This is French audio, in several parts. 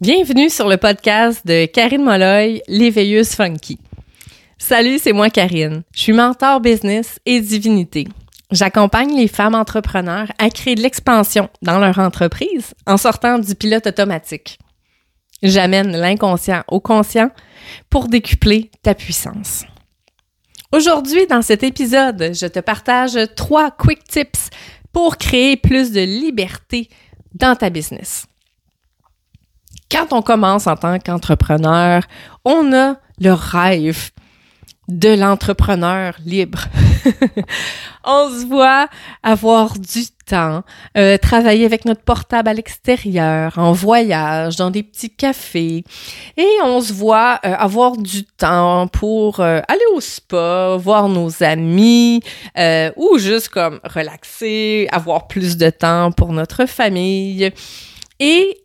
Bienvenue sur le podcast de Karine Molloy, l'éveilleuse funky. Salut, c'est moi Karine. Je suis mentor business et divinité. J'accompagne les femmes entrepreneurs à créer de l'expansion dans leur entreprise en sortant du pilote automatique. J'amène l'inconscient au conscient pour décupler ta puissance. Aujourd'hui, dans cet épisode, je te partage trois quick tips pour créer plus de liberté dans ta business quand on commence en tant qu'entrepreneur, on a le rêve de l'entrepreneur libre. on se voit avoir du temps, euh, travailler avec notre portable à l'extérieur, en voyage, dans des petits cafés, et on se voit euh, avoir du temps pour euh, aller au spa, voir nos amis, ou juste comme relaxer, avoir plus de temps pour notre famille. Et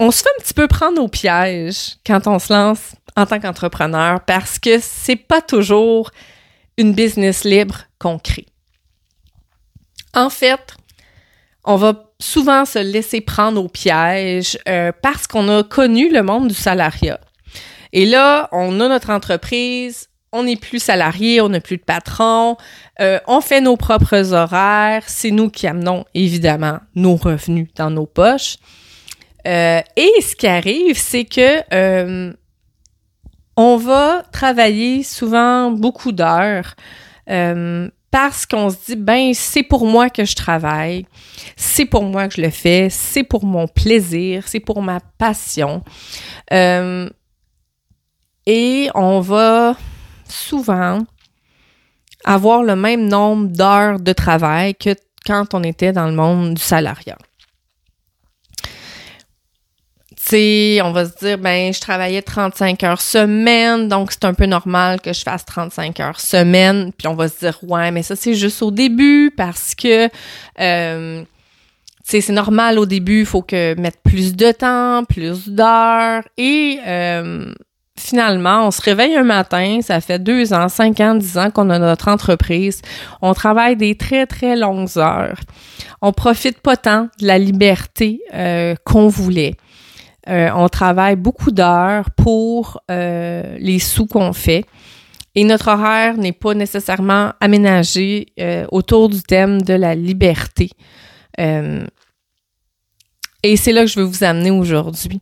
on se fait un petit peu prendre au piège quand on se lance en tant qu'entrepreneur parce que c'est pas toujours une business libre qu'on crée. En fait, on va souvent se laisser prendre au piège euh, parce qu'on a connu le monde du salariat. Et là, on a notre entreprise, on n'est plus salarié, on n'a plus de patron, euh, on fait nos propres horaires, c'est nous qui amenons évidemment nos revenus dans nos poches. Euh, et ce qui arrive, c'est que euh, on va travailler souvent beaucoup d'heures euh, parce qu'on se dit ben c'est pour moi que je travaille, c'est pour moi que je le fais, c'est pour mon plaisir, c'est pour ma passion. et on va souvent avoir le même nombre d'heures de travail que quand on était dans le monde du salariat on va se dire, ben, je travaillais 35 heures semaine, donc c'est un peu normal que je fasse 35 heures semaine. Puis on va se dire, ouais, mais ça, c'est juste au début parce que, euh, c'est normal au début, il faut que mettre plus de temps, plus d'heures. Et euh, finalement, on se réveille un matin, ça fait deux ans, cinq ans, dix ans qu'on a notre entreprise. On travaille des très, très longues heures. On profite pas tant de la liberté euh, qu'on voulait. Euh, on travaille beaucoup d'heures pour euh, les sous qu'on fait. Et notre horaire n'est pas nécessairement aménagé euh, autour du thème de la liberté. et c'est là que je veux vous amener aujourd'hui.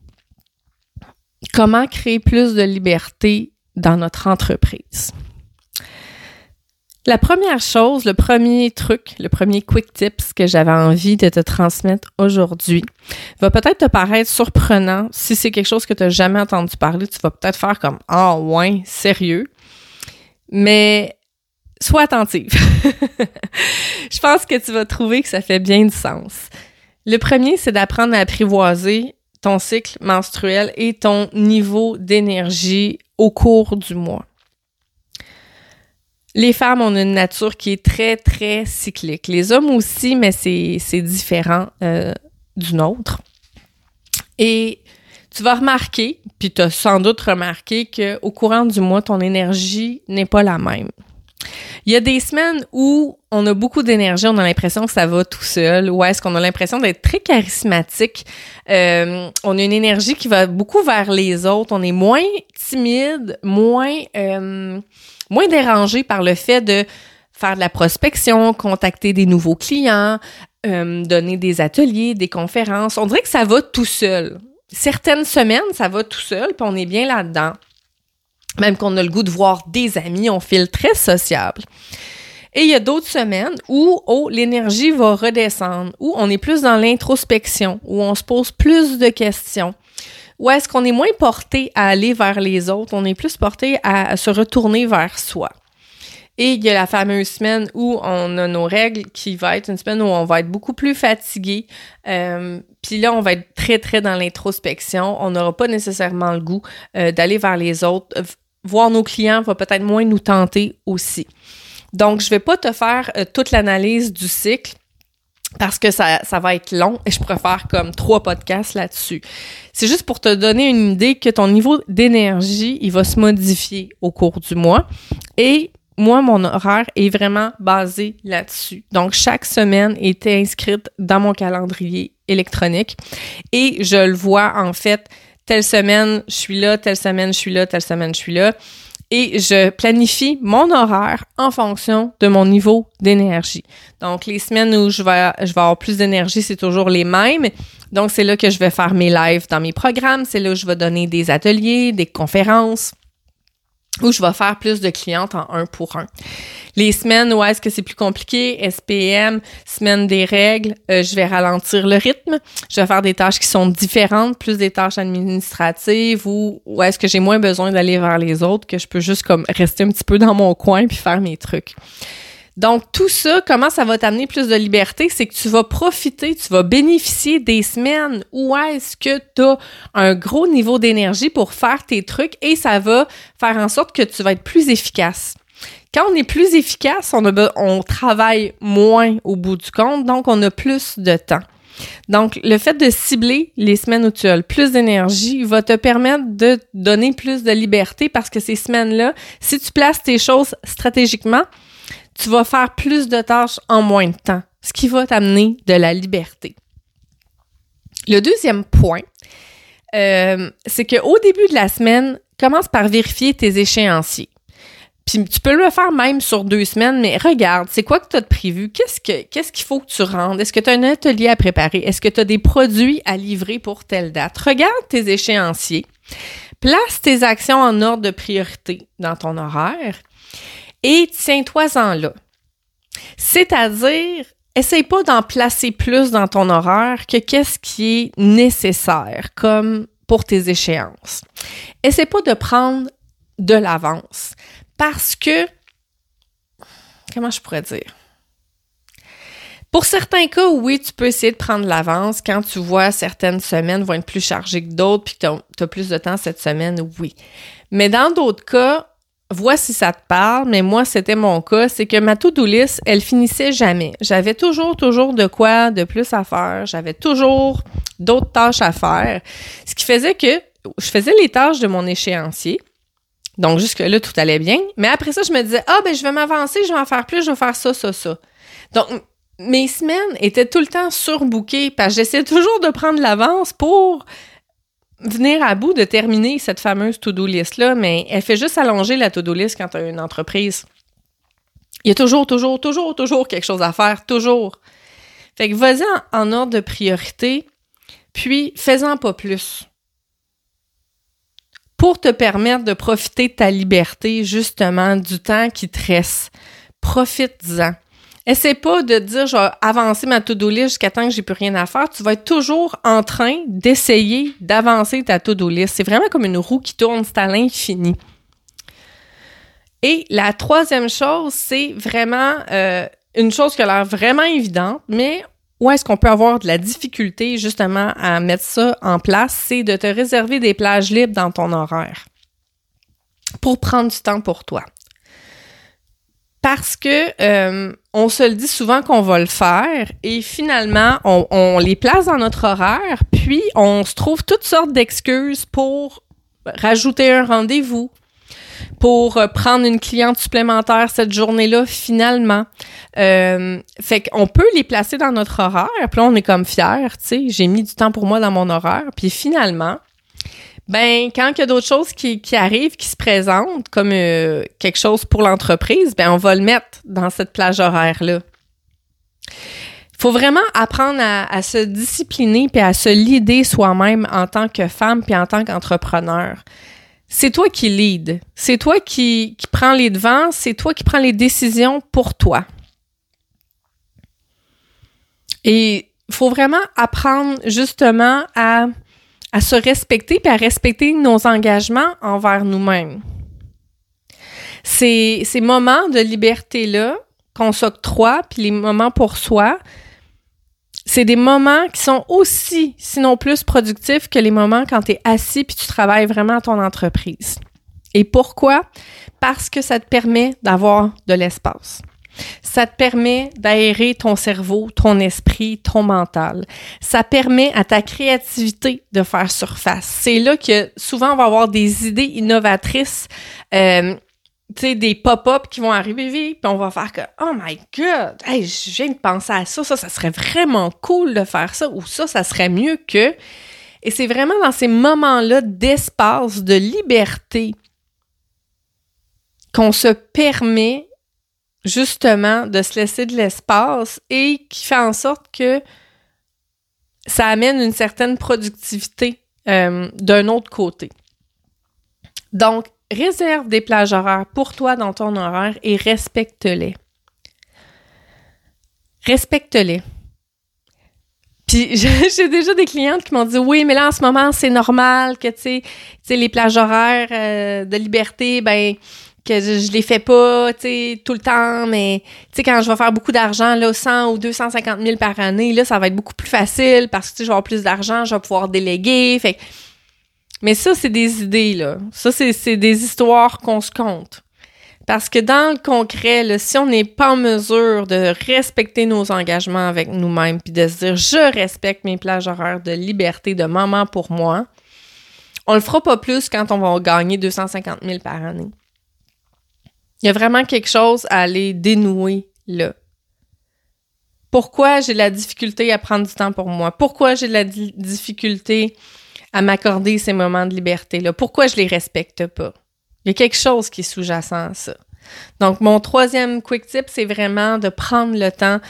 Comment créer plus de liberté dans notre entreprise? La première chose, le premier truc, le premier quick tips que j'avais envie de te transmettre aujourd'hui va peut-être te paraître surprenant. Si c'est quelque chose que tu n'as jamais entendu parler, tu vas peut-être faire comme Ah oh, sérieux. Mais sois attentive. Je pense que tu vas trouver que ça fait bien du sens. Le premier, c'est d'apprendre à apprivoiser ton cycle menstruel et ton niveau d'énergie au cours du mois les femmes ont une nature qui est très, très cyclique. Les hommes aussi, mais c'est différent euh, du nôtre. Et tu vas remarquer, puis tu as sans doute remarqué qu'au courant du mois, ton énergie n'est pas la même. Il y a des semaines où on a beaucoup d'énergie, on a l'impression que ça va tout seul, ou est-ce qu'on a l'impression d'être très charismatique. Euh, on a une énergie qui va beaucoup vers les autres, on est moins timide, moins... Euh, moins dérangé par le fait de faire de la prospection, contacter des nouveaux clients, euh, donner des ateliers, des conférences. On dirait que ça va tout seul. Certaines semaines, ça va tout seul, puis on est bien là-dedans. Même qu'on a le goût de voir des amis, on file très sociable. Et il y a d'autres semaines où oh, l'énergie va redescendre, où on est plus dans l'introspection, où on se pose plus de questions, ou est-ce qu'on est moins porté à aller vers les autres, on est plus porté à, se retourner vers soi. Et il y a la fameuse semaine où on a nos règles qui va être une semaine où on va être beaucoup plus fatigué. Euh, Puis là, on va être très, très dans l'introspection. On n'aura pas nécessairement le goût euh, d'aller vers les autres. Voir nos clients va peut-être moins nous tenter aussi. Donc, je vais pas te faire euh, toute l'analyse du cycle parce que ça, ça va être long et je préfère comme trois podcasts là-dessus. C'est juste pour te donner une idée que ton niveau d'énergie, il va se modifier au cours du mois et moi, mon horaire est vraiment basé là-dessus. Donc, chaque semaine était inscrite dans mon calendrier électronique et je le vois en fait, telle semaine, je suis là, telle semaine, je suis là, telle semaine, je suis là. Et je planifie mon horaire en fonction de mon niveau d'énergie. Donc, les semaines où je vais, je vais avoir plus d'énergie, c'est toujours les mêmes. Donc, c'est là que je vais faire mes lives dans mes programmes. C'est là où je vais donner des ateliers, des conférences où je vais faire plus de clientes en un pour un. Les semaines où est-ce que c'est plus compliqué, SPM, semaine des règles, euh, je vais ralentir le rythme. Je vais faire des tâches qui sont différentes, plus des tâches administratives ou où est-ce que j'ai moins besoin d'aller vers les autres, que je peux juste comme rester un petit peu dans mon coin puis faire mes trucs. Donc, tout ça, comment ça va t'amener plus de liberté? C'est que tu vas profiter, tu vas bénéficier des semaines où est-ce que tu as un gros niveau d'énergie pour faire tes trucs et ça va faire en sorte que tu vas être plus efficace. Quand on est plus efficace, on, travaille moins au bout du compte, donc on a plus de temps. Donc, le fait de cibler les semaines où tu as le plus d'énergie va te permettre de donner plus de liberté parce que ces semaines-là, si tu places tes choses stratégiquement, tu vas faire plus de tâches en moins de temps, ce qui va t'amener de la liberté. Le deuxième point, euh, c'est qu'au début de la semaine, commence par vérifier tes échéanciers. Puis tu peux le faire même sur deux semaines, mais regarde, c'est quoi que tu as de prévu? Qu'est-ce que qu'est-ce qu'il faut que tu rendes? Est-ce que tu as un atelier à préparer? Est-ce que tu as des produits à livrer pour telle date? Regarde tes échéanciers. Place tes actions en ordre de priorité dans ton horaire et tiens-toi-en là. C'est-à-dire, essaye pas d'en placer plus dans ton horaire que qu'est-ce qui est nécessaire, comme pour tes échéances. Essaye pas de prendre de l'avance parce que, comment je pourrais dire? Pour certains cas, oui, tu peux essayer de prendre l'avance quand tu vois certaines semaines vont être plus chargées que d'autres puis que tu as, plus de temps cette semaine, oui. Mais dans d'autres cas, vois si ça te parle, mais moi, c'était mon cas, c'est que ma to-do list, elle finissait jamais. J'avais toujours, toujours de quoi de plus à faire. J'avais toujours d'autres tâches à faire. Ce qui faisait que je faisais les tâches de mon échéancier. Donc, jusque-là, tout allait bien. Mais après ça, je me disais, ah, ben, je vais m'avancer, je vais en faire plus, je vais faire ça, ça, ça. Donc, mes semaines étaient tout le temps surbookées parce que j'essayais toujours de prendre l'avance pour venir à bout de terminer cette fameuse to-do list-là, mais elle fait juste allonger la to-do list quand tu as une entreprise. Il y a toujours, toujours, toujours, toujours quelque chose à faire, toujours. Fait que vas-y en, ordre de priorité, puis fais-en pas plus. Pour te permettre de profiter de ta liberté, justement, du temps qui te reste. Profite-en. Essaie pas de dire, je avancer ma to-do list jusqu'à temps que j'ai plus rien à faire. Tu vas être toujours en train d'essayer d'avancer ta to-do list. C'est vraiment comme une roue qui tourne, c'est à l'infini. Et la troisième chose, c'est vraiment euh, une chose qui a l'air vraiment évidente, mais où est-ce qu'on peut avoir de la difficulté justement à mettre ça en place, c'est de te réserver des plages libres dans ton horaire pour prendre du temps pour toi parce que euh, on se le dit souvent qu'on va le faire et finalement on, les place dans notre horaire, puis on se trouve toutes sortes d'excuses pour rajouter un rendez-vous, pour euh, prendre une cliente supplémentaire cette journée-là finalement. Euh, fait qu'on peut les placer dans notre horaire, puis là on est comme fier, tu sais, j'ai mis du temps pour moi dans mon horaire, puis finalement ben, quand il y a d'autres choses qui, qui, arrivent, qui se présentent, comme euh, quelque chose pour l'entreprise, ben, on va le mettre dans cette plage horaire-là. Il faut vraiment apprendre à, se discipliner puis à se lider soi-même en tant que femme puis en tant qu'entrepreneur. C'est toi qui lead. C'est toi qui, qui prends les devants. C'est toi qui prends les décisions pour toi. Et il faut vraiment apprendre justement à à se respecter puis à respecter nos engagements envers nous-mêmes. Ces, ces moments de liberté-là qu'on s'octroie, puis les moments pour soi, c'est des moments qui sont aussi, sinon plus productifs que les moments quand tu es assis puis tu travailles vraiment à ton entreprise. Et pourquoi? Parce que ça te permet d'avoir de l'espace. Ça te permet d'aérer ton cerveau, ton esprit, ton mental. Ça permet à ta créativité de faire surface. C'est là que souvent on va avoir des idées innovatrices. Euh, tu sais, des pop-up qui vont arriver, puis on va faire que, oh my god, hey, je viens de penser à ça, ça, ça serait vraiment cool de faire ça, ou ça, ça serait mieux que. Et c'est vraiment dans ces moments-là d'espace, de liberté, qu'on se permet justement de se laisser de l'espace et qui fait en sorte que ça amène une certaine productivité euh, d'un autre côté. Donc, réserve des plages horaires pour toi dans ton horaire et respecte-les. Respecte-les. Puis j'ai déjà des clientes qui m'ont dit oui, mais là en ce moment c'est normal que tu sais les plages horaires euh, de liberté ben que je, les fais pas, tu sais, tout le temps, mais tu sais, quand je vais faire beaucoup d'argent, là, 100 ou 250 000 par année, là, ça va être beaucoup plus facile parce que, tu sais, je vais avoir plus d'argent, je vais pouvoir déléguer, fait mais ça, c'est des idées, là. Ça, c'est des histoires qu'on se compte. Parce que dans le concret, là, si on n'est pas en mesure de respecter nos engagements avec nous-mêmes, puis de se dire je respecte mes plages horaires de liberté de moment pour moi, on le fera pas plus quand on va gagner 250 000 par année. Il y a vraiment quelque chose à aller dénouer là. Pourquoi j'ai la difficulté à prendre du temps pour moi? Pourquoi j'ai la difficulté à m'accorder ces moments de liberté-là? Pourquoi je les respecte pas? Il y a quelque chose qui est sous-jacent à ça. Donc, mon troisième quick tip, c'est vraiment de prendre le temps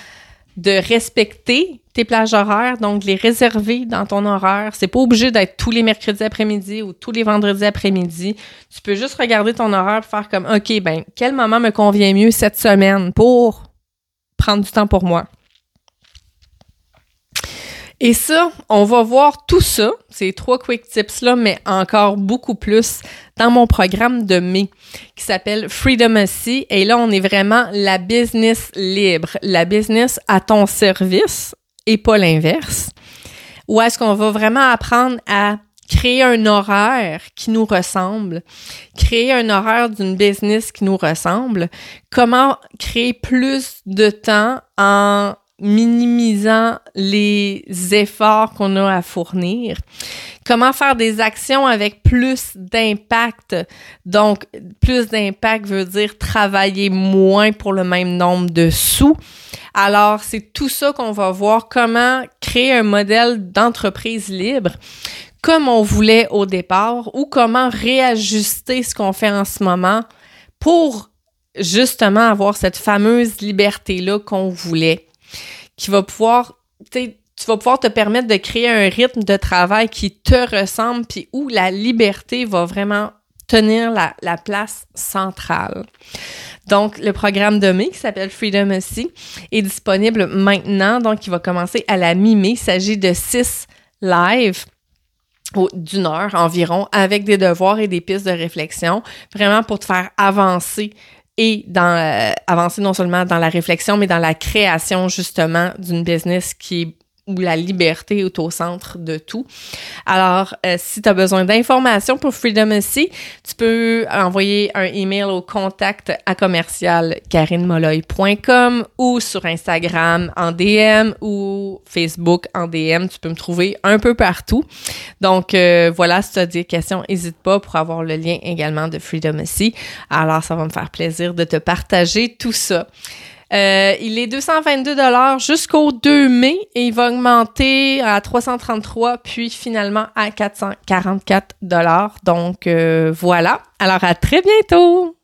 de respecter tes plages horaires, donc les réserver dans ton horaire. C'est pas obligé d'être tous les mercredis après-midi ou tous les vendredis après-midi. Tu peux juste regarder ton horaire et faire comme OK, ben quel moment me convient mieux cette semaine pour prendre du temps pour moi? Et ça, on va voir tout ça, ces trois quick tips-là, mais encore beaucoup plus dans mon programme de mai qui s'appelle Freedomacy. Et là, on est vraiment la business libre, la business à ton service et pas l'inverse. Ou est-ce qu'on va vraiment apprendre à créer un horaire qui nous ressemble, créer un horaire d'une business qui nous ressemble, comment créer plus de temps en minimisant les efforts qu'on a à fournir. Comment faire des actions avec plus d'impact? Donc, plus d'impact veut dire travailler moins pour le même nombre de sous. Alors, c'est tout ça qu'on va voir, comment créer un modèle d'entreprise libre comme on voulait au départ ou comment réajuster ce qu'on fait en ce moment pour justement avoir cette fameuse liberté-là qu'on voulait qui va pouvoir, te permettre de créer un rythme de travail qui te ressemble, puis où la liberté va vraiment tenir la, la place centrale. Donc, le programme de mai qui s'appelle Freedom aussi est disponible maintenant. Donc, il va commencer à la mi-mai. Il s'agit de six lives d'une heure environ avec des devoirs et des pistes de réflexion, vraiment pour te faire avancer et dans euh, avancer non seulement dans la réflexion, mais dans la création justement d'une business qui où la liberté est au centre de tout. Alors, euh, si tu as besoin d'informations pour Freedom aussi, tu peux envoyer un email au contact à commercial ou sur Instagram en DM ou Facebook en DM. Tu peux me trouver un peu partout. Donc, euh, voilà, si tu as des questions, n'hésite pas pour avoir le lien également de Freedom aussi. Alors, ça va me faire plaisir de te partager tout ça. Euh, il est 222 dollars jusqu'au 2 mai et il va augmenter à 333 puis finalement à 444 dollars. Donc euh, voilà. Alors à très bientôt.